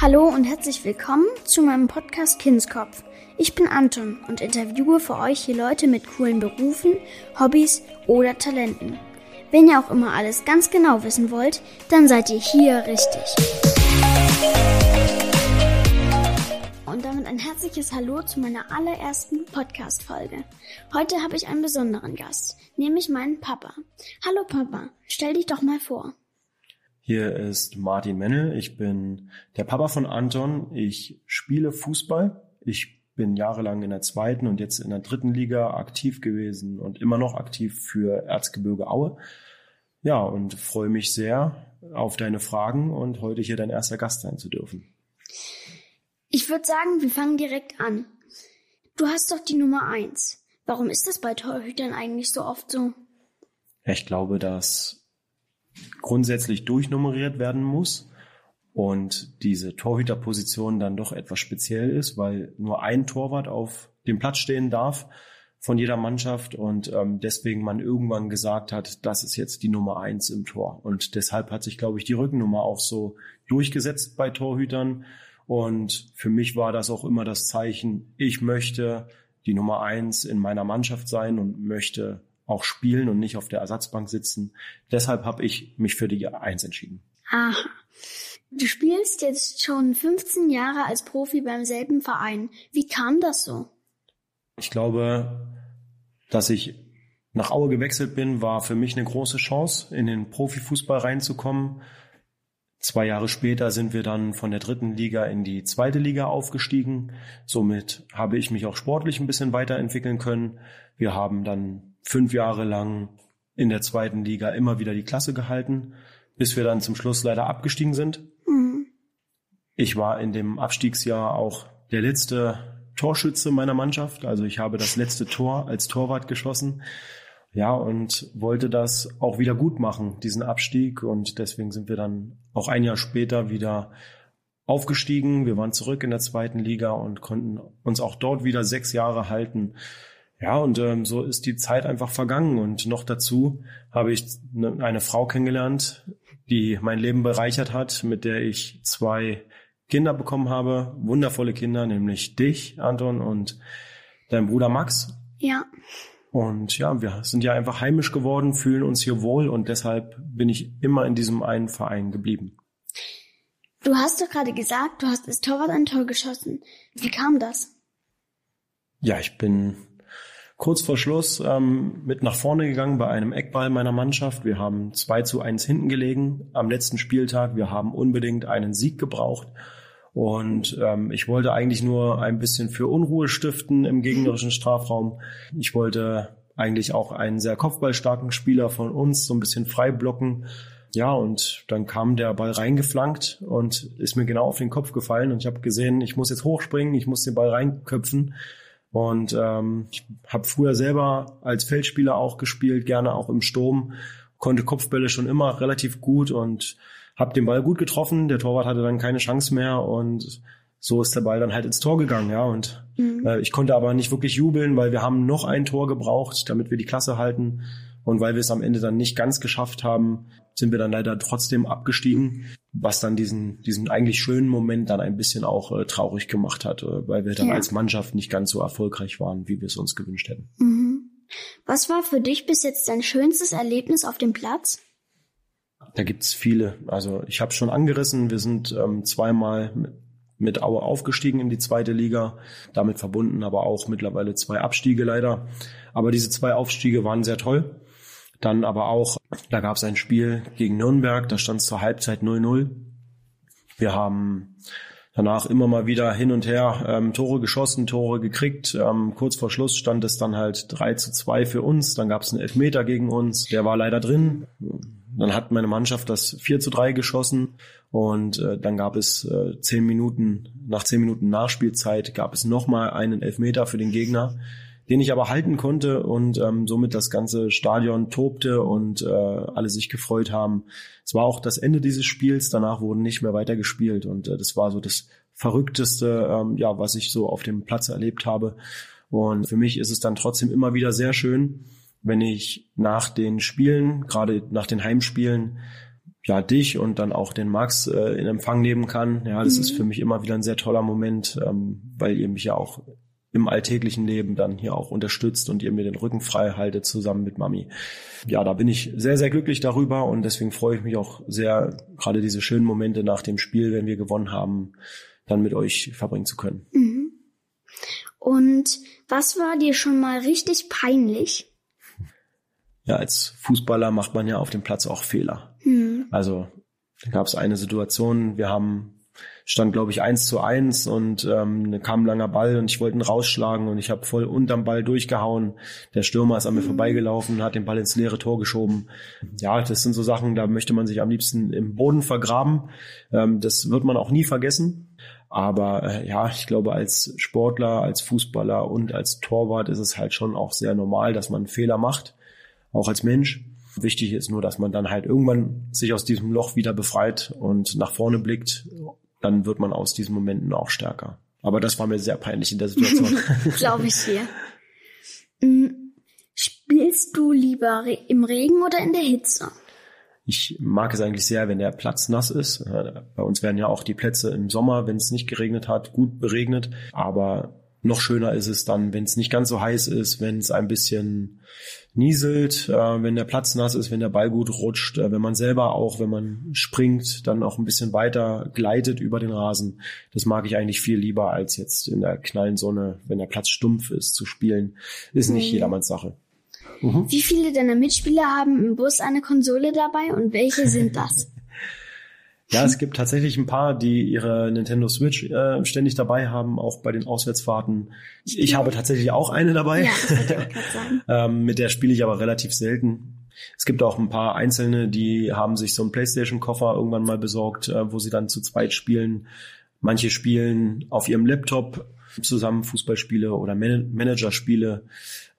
Hallo und herzlich willkommen zu meinem Podcast Kindskopf. Ich bin Anton und interviewe für euch hier Leute mit coolen Berufen, Hobbys oder Talenten. Wenn ihr auch immer alles ganz genau wissen wollt, dann seid ihr hier richtig. Und damit ein herzliches Hallo zu meiner allerersten Podcast-Folge. Heute habe ich einen besonderen Gast, nämlich meinen Papa. Hallo Papa, stell dich doch mal vor. Hier ist Martin Mennel. Ich bin der Papa von Anton. Ich spiele Fußball. Ich bin jahrelang in der zweiten und jetzt in der dritten Liga aktiv gewesen und immer noch aktiv für Erzgebirge Aue. Ja, und freue mich sehr auf deine Fragen und heute hier dein erster Gast sein zu dürfen. Ich würde sagen, wir fangen direkt an. Du hast doch die Nummer eins. Warum ist das bei Torhütern eigentlich so oft so? Ich glaube, dass grundsätzlich durchnummeriert werden muss und diese Torhüterposition dann doch etwas speziell ist, weil nur ein Torwart auf dem Platz stehen darf von jeder Mannschaft und ähm, deswegen man irgendwann gesagt hat, das ist jetzt die Nummer eins im Tor. Und deshalb hat sich, glaube ich, die Rückennummer auch so durchgesetzt bei Torhütern. Und für mich war das auch immer das Zeichen, ich möchte die Nummer eins in meiner Mannschaft sein und möchte auch spielen und nicht auf der Ersatzbank sitzen. Deshalb habe ich mich für die Eins entschieden. Aha. Du spielst jetzt schon 15 Jahre als Profi beim selben Verein. Wie kam das so? Ich glaube, dass ich nach Aue gewechselt bin, war für mich eine große Chance, in den Profifußball reinzukommen. Zwei Jahre später sind wir dann von der dritten Liga in die zweite Liga aufgestiegen. Somit habe ich mich auch sportlich ein bisschen weiterentwickeln können. Wir haben dann fünf Jahre lang in der zweiten Liga immer wieder die Klasse gehalten, bis wir dann zum Schluss leider abgestiegen sind. Mhm. Ich war in dem Abstiegsjahr auch der letzte Torschütze meiner Mannschaft. Also ich habe das letzte Tor als Torwart geschossen. Ja, und wollte das auch wieder gut machen, diesen Abstieg. Und deswegen sind wir dann auch ein Jahr später wieder aufgestiegen. Wir waren zurück in der zweiten Liga und konnten uns auch dort wieder sechs Jahre halten. Ja, und ähm, so ist die Zeit einfach vergangen. Und noch dazu habe ich ne, eine Frau kennengelernt, die mein Leben bereichert hat, mit der ich zwei Kinder bekommen habe, wundervolle Kinder, nämlich dich, Anton, und dein Bruder Max. Ja. Und ja, wir sind ja einfach heimisch geworden, fühlen uns hier wohl und deshalb bin ich immer in diesem einen Verein geblieben. Du hast doch gerade gesagt, du hast als Torwart ein Tor geschossen. Wie kam das? Ja, ich bin kurz vor Schluss ähm, mit nach vorne gegangen bei einem Eckball meiner Mannschaft. Wir haben 2 zu 1 hinten gelegen am letzten Spieltag. Wir haben unbedingt einen Sieg gebraucht. Und ähm, ich wollte eigentlich nur ein bisschen für Unruhe stiften im gegnerischen Strafraum. Ich wollte eigentlich auch einen sehr kopfballstarken Spieler von uns so ein bisschen frei blocken. Ja, und dann kam der Ball reingeflankt und ist mir genau auf den Kopf gefallen. Und ich habe gesehen, ich muss jetzt hochspringen, ich muss den Ball reinköpfen. Und ähm, ich habe früher selber als Feldspieler auch gespielt, gerne auch im Sturm, konnte Kopfbälle schon immer relativ gut und habe den Ball gut getroffen. Der Torwart hatte dann keine Chance mehr und so ist der Ball dann halt ins Tor gegangen, ja. Und mhm. äh, ich konnte aber nicht wirklich jubeln, weil wir haben noch ein Tor gebraucht, damit wir die Klasse halten. Und weil wir es am Ende dann nicht ganz geschafft haben, sind wir dann leider trotzdem abgestiegen, was dann diesen, diesen eigentlich schönen Moment dann ein bisschen auch äh, traurig gemacht hat, äh, weil wir dann ja. als Mannschaft nicht ganz so erfolgreich waren, wie wir es uns gewünscht hätten. Mhm. Was war für dich bis jetzt dein schönstes Erlebnis auf dem Platz? Da gibt's viele. Also ich habe schon angerissen, wir sind ähm, zweimal mit, mit Aue aufgestiegen in die zweite Liga, damit verbunden aber auch mittlerweile zwei Abstiege leider. Aber diese zwei Aufstiege waren sehr toll. Dann aber auch, da gab es ein Spiel gegen Nürnberg, da stand es zur Halbzeit 0-0. Wir haben danach immer mal wieder hin und her ähm, Tore geschossen, Tore gekriegt. Ähm, kurz vor Schluss stand es dann halt 3 zu 2 für uns. Dann gab es einen Elfmeter gegen uns, der war leider drin. Dann hat meine Mannschaft das 4 zu 3 geschossen und äh, dann gab es äh, zehn Minuten, nach zehn Minuten Nachspielzeit gab es nochmal einen Elfmeter für den Gegner den ich aber halten konnte und ähm, somit das ganze Stadion tobte und äh, alle sich gefreut haben. Es war auch das Ende dieses Spiels, danach wurden nicht mehr weiter gespielt und äh, das war so das Verrückteste, ähm, ja, was ich so auf dem Platz erlebt habe. Und für mich ist es dann trotzdem immer wieder sehr schön, wenn ich nach den Spielen, gerade nach den Heimspielen, ja dich und dann auch den Max äh, in Empfang nehmen kann. Ja, das mhm. ist für mich immer wieder ein sehr toller Moment, ähm, weil ihr mich ja auch im alltäglichen Leben dann hier auch unterstützt und ihr mir den Rücken frei haltet zusammen mit Mami. Ja, da bin ich sehr, sehr glücklich darüber und deswegen freue ich mich auch sehr, gerade diese schönen Momente nach dem Spiel, wenn wir gewonnen haben, dann mit euch verbringen zu können. Mhm. Und was war dir schon mal richtig peinlich? Ja, als Fußballer macht man ja auf dem Platz auch Fehler. Mhm. Also da gab es eine Situation, wir haben stand, glaube ich, eins zu eins und ähm, kam ein langer Ball und ich wollte ihn rausschlagen und ich habe voll unterm Ball durchgehauen. Der Stürmer ist an mir vorbeigelaufen, hat den Ball ins leere Tor geschoben. Ja, das sind so Sachen, da möchte man sich am liebsten im Boden vergraben. Ähm, das wird man auch nie vergessen. Aber äh, ja, ich glaube, als Sportler, als Fußballer und als Torwart ist es halt schon auch sehr normal, dass man Fehler macht, auch als Mensch. Wichtig ist nur, dass man dann halt irgendwann sich aus diesem Loch wieder befreit und nach vorne blickt dann wird man aus diesen Momenten auch stärker. Aber das war mir sehr peinlich in der Situation. Glaube ich dir. Mm, spielst du lieber im Regen oder in der Hitze? Ich mag es eigentlich sehr, wenn der Platz nass ist. Bei uns werden ja auch die Plätze im Sommer, wenn es nicht geregnet hat, gut beregnet. Aber noch schöner ist es dann, wenn es nicht ganz so heiß ist, wenn es ein bisschen nieselt, äh, wenn der Platz nass ist, wenn der Ball gut rutscht, äh, wenn man selber auch, wenn man springt, dann auch ein bisschen weiter gleitet über den Rasen. Das mag ich eigentlich viel lieber, als jetzt in der knallen Sonne, wenn der Platz stumpf ist, zu spielen. Ist nicht mhm. jedermanns Sache. Mhm. Wie viele deiner Mitspieler haben im Bus eine Konsole dabei und welche sind das? Ja, es gibt tatsächlich ein paar, die ihre Nintendo Switch äh, ständig dabei haben, auch bei den Auswärtsfahrten. Ich, ich habe tatsächlich auch eine dabei. Ja, ähm, mit der spiele ich aber relativ selten. Es gibt auch ein paar Einzelne, die haben sich so einen PlayStation-Koffer irgendwann mal besorgt, äh, wo sie dann zu zweit spielen. Manche spielen auf ihrem Laptop zusammen Fußballspiele oder Man Managerspiele.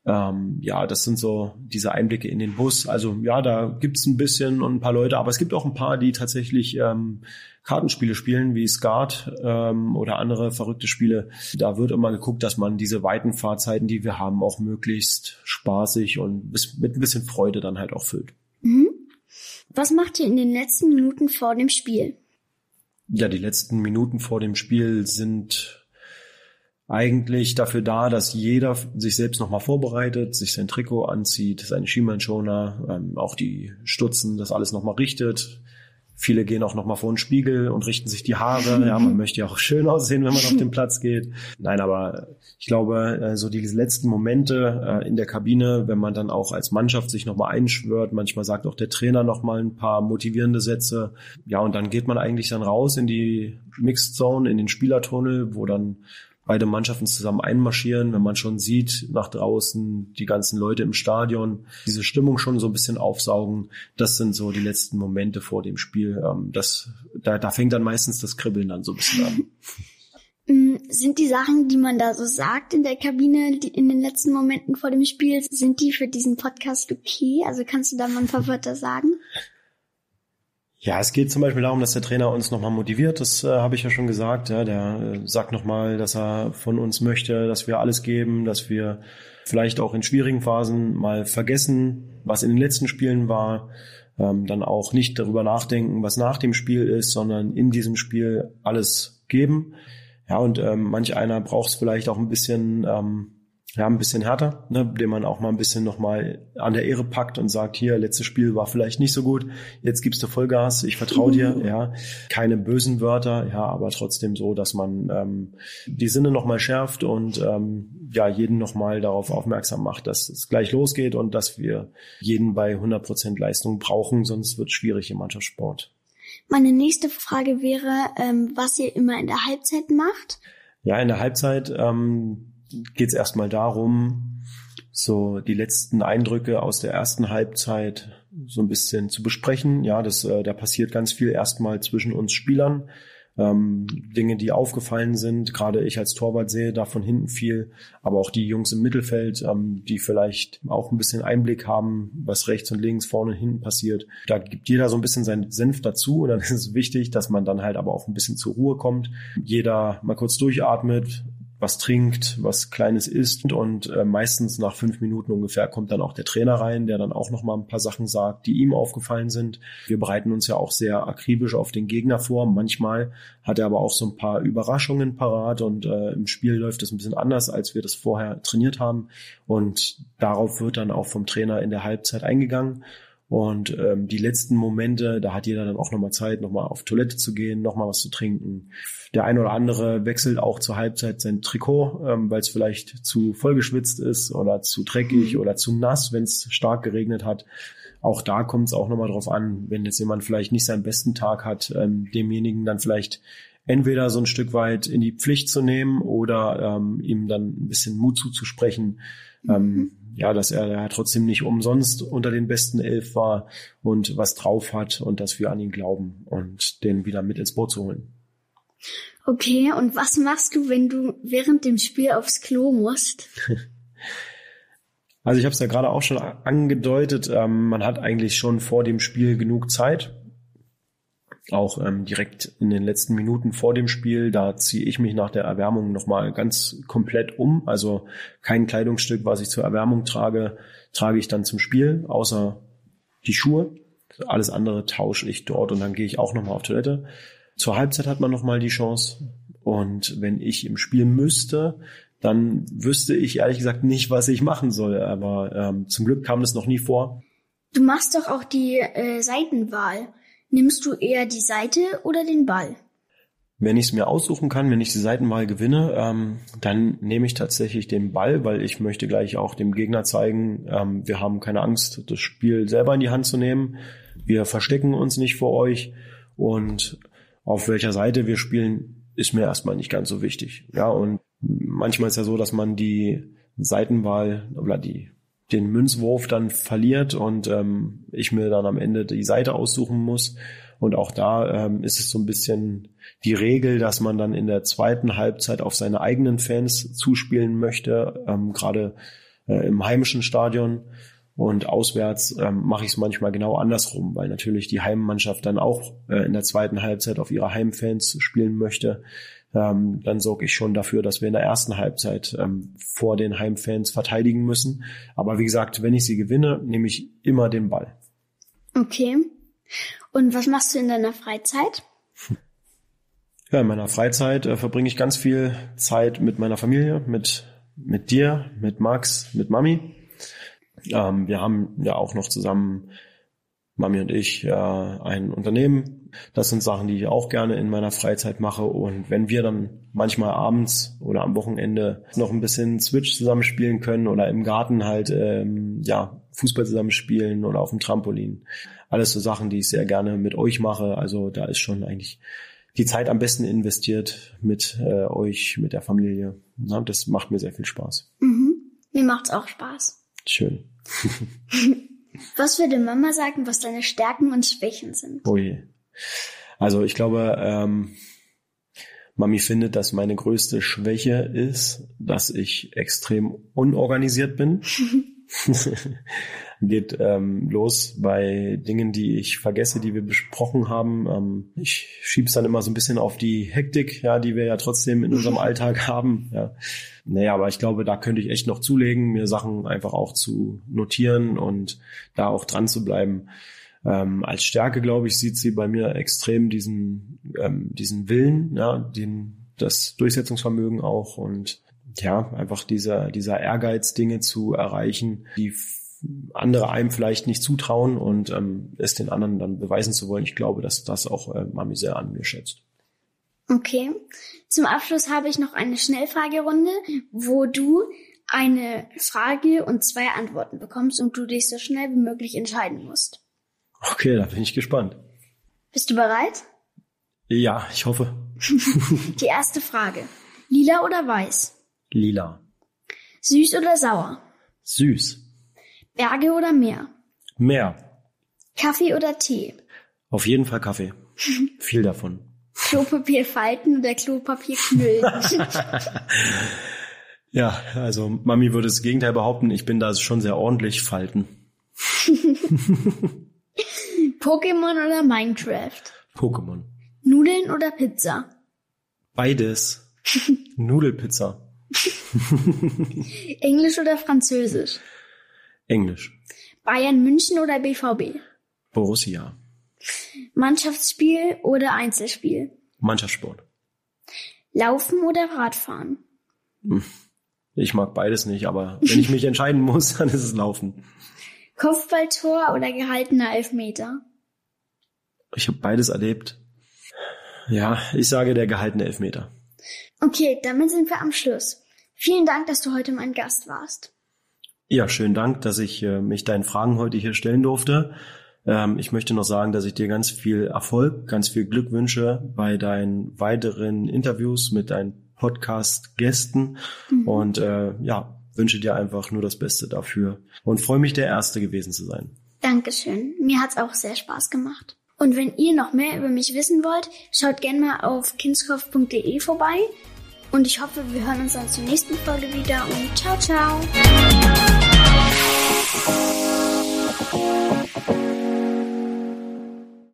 Ähm, ja, das sind so diese Einblicke in den Bus. Also ja, da gibt's ein bisschen und ein paar Leute, aber es gibt auch ein paar, die tatsächlich ähm, Kartenspiele spielen, wie Skat ähm, oder andere verrückte Spiele. Da wird immer geguckt, dass man diese weiten Fahrzeiten, die wir haben, auch möglichst spaßig und mit ein bisschen Freude dann halt auch füllt. Mhm. Was macht ihr in den letzten Minuten vor dem Spiel? Ja, die letzten Minuten vor dem Spiel sind eigentlich dafür da, dass jeder sich selbst nochmal vorbereitet, sich sein Trikot anzieht, seine Schienbeinschoner, ähm, auch die Stutzen, das alles nochmal richtet. Viele gehen auch nochmal vor den Spiegel und richten sich die Haare. Ja, man möchte ja auch schön aussehen, wenn man auf den Platz geht. Nein, aber ich glaube, äh, so diese letzten Momente äh, in der Kabine, wenn man dann auch als Mannschaft sich nochmal einschwört, manchmal sagt auch der Trainer nochmal ein paar motivierende Sätze. Ja, und dann geht man eigentlich dann raus in die Mixed Zone, in den Spielertunnel, wo dann beide Mannschaften zusammen einmarschieren, wenn man schon sieht nach draußen die ganzen Leute im Stadion, diese Stimmung schon so ein bisschen aufsaugen. Das sind so die letzten Momente vor dem Spiel. Ähm, das, da, da fängt dann meistens das Kribbeln dann so ein bisschen an. Mm, sind die Sachen, die man da so sagt in der Kabine, in den letzten Momenten vor dem Spiel, sind die für diesen Podcast okay? Also kannst du da mal ein paar Wörter sagen? Ja, es geht zum Beispiel darum, dass der Trainer uns nochmal motiviert. Das äh, habe ich ja schon gesagt. Ja, der äh, sagt nochmal, dass er von uns möchte, dass wir alles geben, dass wir vielleicht auch in schwierigen Phasen mal vergessen, was in den letzten Spielen war. Ähm, dann auch nicht darüber nachdenken, was nach dem Spiel ist, sondern in diesem Spiel alles geben. Ja, und ähm, manch einer braucht es vielleicht auch ein bisschen ähm, ja, ein bisschen härter, ne, dem man auch mal ein bisschen nochmal an der Ehre packt und sagt, hier, letztes Spiel war vielleicht nicht so gut, jetzt gibst du Vollgas, ich vertraue dir, mhm. ja, keine bösen Wörter, ja, aber trotzdem so, dass man ähm, die Sinne nochmal schärft und ähm, ja, jeden nochmal darauf aufmerksam macht, dass es gleich losgeht und dass wir jeden bei 100 Prozent Leistung brauchen, sonst wird es schwierig im Mannschaftssport. Meine nächste Frage wäre, ähm, was ihr immer in der Halbzeit macht. Ja, in der Halbzeit ähm, geht es erstmal darum, so die letzten Eindrücke aus der ersten Halbzeit so ein bisschen zu besprechen. Ja, das, äh, da passiert ganz viel erstmal zwischen uns Spielern. Ähm, Dinge, die aufgefallen sind, gerade ich als Torwart sehe da von hinten viel, aber auch die Jungs im Mittelfeld, ähm, die vielleicht auch ein bisschen Einblick haben, was rechts und links, vorne und hinten passiert. Da gibt jeder so ein bisschen seinen Senf dazu und dann ist es wichtig, dass man dann halt aber auch ein bisschen zur Ruhe kommt. Jeder mal kurz durchatmet, was trinkt, was Kleines isst und äh, meistens nach fünf Minuten ungefähr kommt dann auch der Trainer rein, der dann auch noch mal ein paar Sachen sagt, die ihm aufgefallen sind. Wir bereiten uns ja auch sehr akribisch auf den Gegner vor. Manchmal hat er aber auch so ein paar Überraschungen parat und äh, im Spiel läuft es ein bisschen anders, als wir das vorher trainiert haben und darauf wird dann auch vom Trainer in der Halbzeit eingegangen. Und ähm, die letzten Momente, da hat jeder dann auch nochmal Zeit, nochmal auf Toilette zu gehen, nochmal was zu trinken. Der eine oder andere wechselt auch zur Halbzeit sein Trikot, ähm, weil es vielleicht zu vollgeschwitzt ist oder zu dreckig mhm. oder zu nass, wenn es stark geregnet hat. Auch da kommt es auch nochmal drauf an, wenn jetzt jemand vielleicht nicht seinen besten Tag hat, ähm, demjenigen dann vielleicht entweder so ein Stück weit in die Pflicht zu nehmen oder ähm, ihm dann ein bisschen Mut zuzusprechen. Ähm, mhm. Ähm, ja, dass er ja trotzdem nicht umsonst unter den besten elf war und was drauf hat und dass wir an ihn glauben und den wieder mit ins Boot zu holen. Okay, und was machst du, wenn du während dem Spiel aufs Klo musst? Also ich habe es ja gerade auch schon angedeutet, ähm, man hat eigentlich schon vor dem Spiel genug Zeit auch ähm, direkt in den letzten Minuten vor dem Spiel, da ziehe ich mich nach der Erwärmung nochmal ganz komplett um. Also kein Kleidungsstück, was ich zur Erwärmung trage, trage ich dann zum Spiel, außer die Schuhe. Alles andere tausche ich dort und dann gehe ich auch nochmal auf Toilette. Zur Halbzeit hat man nochmal die Chance. Und wenn ich im Spiel müsste, dann wüsste ich ehrlich gesagt nicht, was ich machen soll. Aber ähm, zum Glück kam das noch nie vor. Du machst doch auch die äh, Seitenwahl. Nimmst du eher die Seite oder den Ball? Wenn ich es mir aussuchen kann, wenn ich die Seitenwahl gewinne, ähm, dann nehme ich tatsächlich den Ball, weil ich möchte gleich auch dem Gegner zeigen, ähm, wir haben keine Angst, das Spiel selber in die Hand zu nehmen. Wir verstecken uns nicht vor euch und auf welcher Seite wir spielen, ist mir erstmal nicht ganz so wichtig. Ja, und manchmal ist ja so, dass man die Seitenwahl oder die den Münzwurf dann verliert und ähm, ich mir dann am Ende die Seite aussuchen muss. Und auch da ähm, ist es so ein bisschen die Regel, dass man dann in der zweiten Halbzeit auf seine eigenen Fans zuspielen möchte, ähm, gerade äh, im heimischen Stadion. Und auswärts ähm, mache ich es manchmal genau andersrum, weil natürlich die Heimmannschaft dann auch äh, in der zweiten Halbzeit auf ihre Heimfans spielen möchte ähm, dann sorge ich schon dafür, dass wir in der ersten Halbzeit ähm, vor den Heimfans verteidigen müssen. Aber wie gesagt, wenn ich sie gewinne, nehme ich immer den Ball. Okay. Und was machst du in deiner Freizeit? Ja, in meiner Freizeit äh, verbringe ich ganz viel Zeit mit meiner Familie, mit, mit dir, mit Max, mit Mami. Ähm, wir haben ja auch noch zusammen Mami und ich äh, ein Unternehmen. Das sind Sachen, die ich auch gerne in meiner Freizeit mache. Und wenn wir dann manchmal abends oder am Wochenende noch ein bisschen Switch zusammenspielen können oder im Garten halt ähm, ja Fußball zusammenspielen oder auf dem Trampolin, alles so Sachen, die ich sehr gerne mit euch mache. Also da ist schon eigentlich die Zeit am besten investiert mit äh, euch, mit der Familie. Na, das macht mir sehr viel Spaß. Mhm. Mir macht's auch Spaß. Schön. Was würde Mama sagen, was deine Stärken und Schwächen sind? Je. Also ich glaube, ähm, Mami findet, dass meine größte Schwäche ist, dass ich extrem unorganisiert bin. geht ähm, los bei Dingen, die ich vergesse, die wir besprochen haben. Ähm, ich schieb's dann immer so ein bisschen auf die Hektik, ja, die wir ja trotzdem in unserem Alltag haben. Ja. Naja, aber ich glaube, da könnte ich echt noch zulegen, mir Sachen einfach auch zu notieren und da auch dran zu bleiben. Ähm, als Stärke, glaube ich, sieht sie bei mir extrem diesen, ähm, diesen Willen, ja, den, das Durchsetzungsvermögen auch und ja, einfach dieser, dieser Ehrgeiz, Dinge zu erreichen, die andere einem vielleicht nicht zutrauen und ähm, es den anderen dann beweisen zu wollen. Ich glaube, dass das auch äh, Mami sehr an mir schätzt. Okay. Zum Abschluss habe ich noch eine Schnellfragerunde, wo du eine Frage und zwei Antworten bekommst und du dich so schnell wie möglich entscheiden musst. Okay, da bin ich gespannt. Bist du bereit? Ja, ich hoffe. Die erste Frage. Lila oder weiß? Lila. Süß oder sauer? Süß. Berge oder Meer? Meer. Kaffee oder Tee? Auf jeden Fall Kaffee. Viel davon. Klopapier falten oder Klopapier knüllen? ja, also Mami würde das Gegenteil behaupten. Ich bin da schon sehr ordentlich falten. Pokémon oder Minecraft? Pokémon. Nudeln oder Pizza? Beides. Nudelpizza. Englisch oder Französisch? Englisch. Bayern München oder BVB? Borussia. Mannschaftsspiel oder Einzelspiel? Mannschaftssport. Laufen oder Radfahren? Ich mag beides nicht, aber wenn ich mich entscheiden muss, dann ist es Laufen. Kopfballtor oder gehaltener Elfmeter? Ich habe beides erlebt. Ja, ich sage der gehaltene Elfmeter. Okay, damit sind wir am Schluss. Vielen Dank, dass du heute mein Gast warst. Ja, schönen Dank, dass ich äh, mich deinen Fragen heute hier stellen durfte. Ähm, ich möchte noch sagen, dass ich dir ganz viel Erfolg, ganz viel Glück wünsche bei deinen weiteren Interviews mit deinen Podcast-Gästen mhm. und äh, ja, wünsche dir einfach nur das Beste dafür und freue mich, der Erste gewesen zu sein. Dankeschön. Mir hat's auch sehr Spaß gemacht. Und wenn ihr noch mehr über mich wissen wollt, schaut gerne mal auf kinskopf.de vorbei. Und ich hoffe, wir hören uns dann zur nächsten Folge wieder und ciao, ciao.